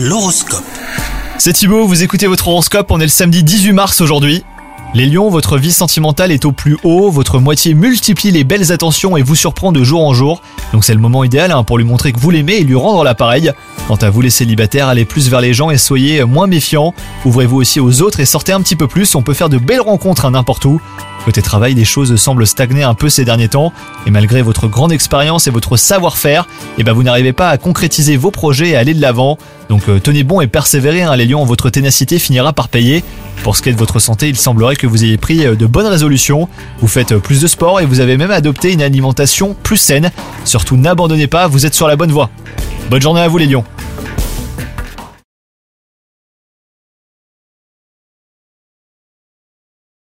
L'horoscope. C'est Thibaut, vous écoutez votre horoscope, on est le samedi 18 mars aujourd'hui. Les lions, votre vie sentimentale est au plus haut, votre moitié multiplie les belles attentions et vous surprend de jour en jour. Donc c'est le moment idéal hein, pour lui montrer que vous l'aimez et lui rendre l'appareil. Quant à vous les célibataires, allez plus vers les gens et soyez moins méfiants. Ouvrez-vous aussi aux autres et sortez un petit peu plus, on peut faire de belles rencontres hein, n'importe où. Côté travail, les choses semblent stagner un peu ces derniers temps, et malgré votre grande expérience et votre savoir-faire, eh ben vous n'arrivez pas à concrétiser vos projets et aller de l'avant. Donc euh, tenez bon et persévérez, hein, les lions, votre ténacité finira par payer. Pour ce qui est de votre santé, il semblerait que vous ayez pris euh, de bonnes résolutions, vous faites euh, plus de sport et vous avez même adopté une alimentation plus saine. Surtout n'abandonnez pas, vous êtes sur la bonne voie. Bonne journée à vous les lions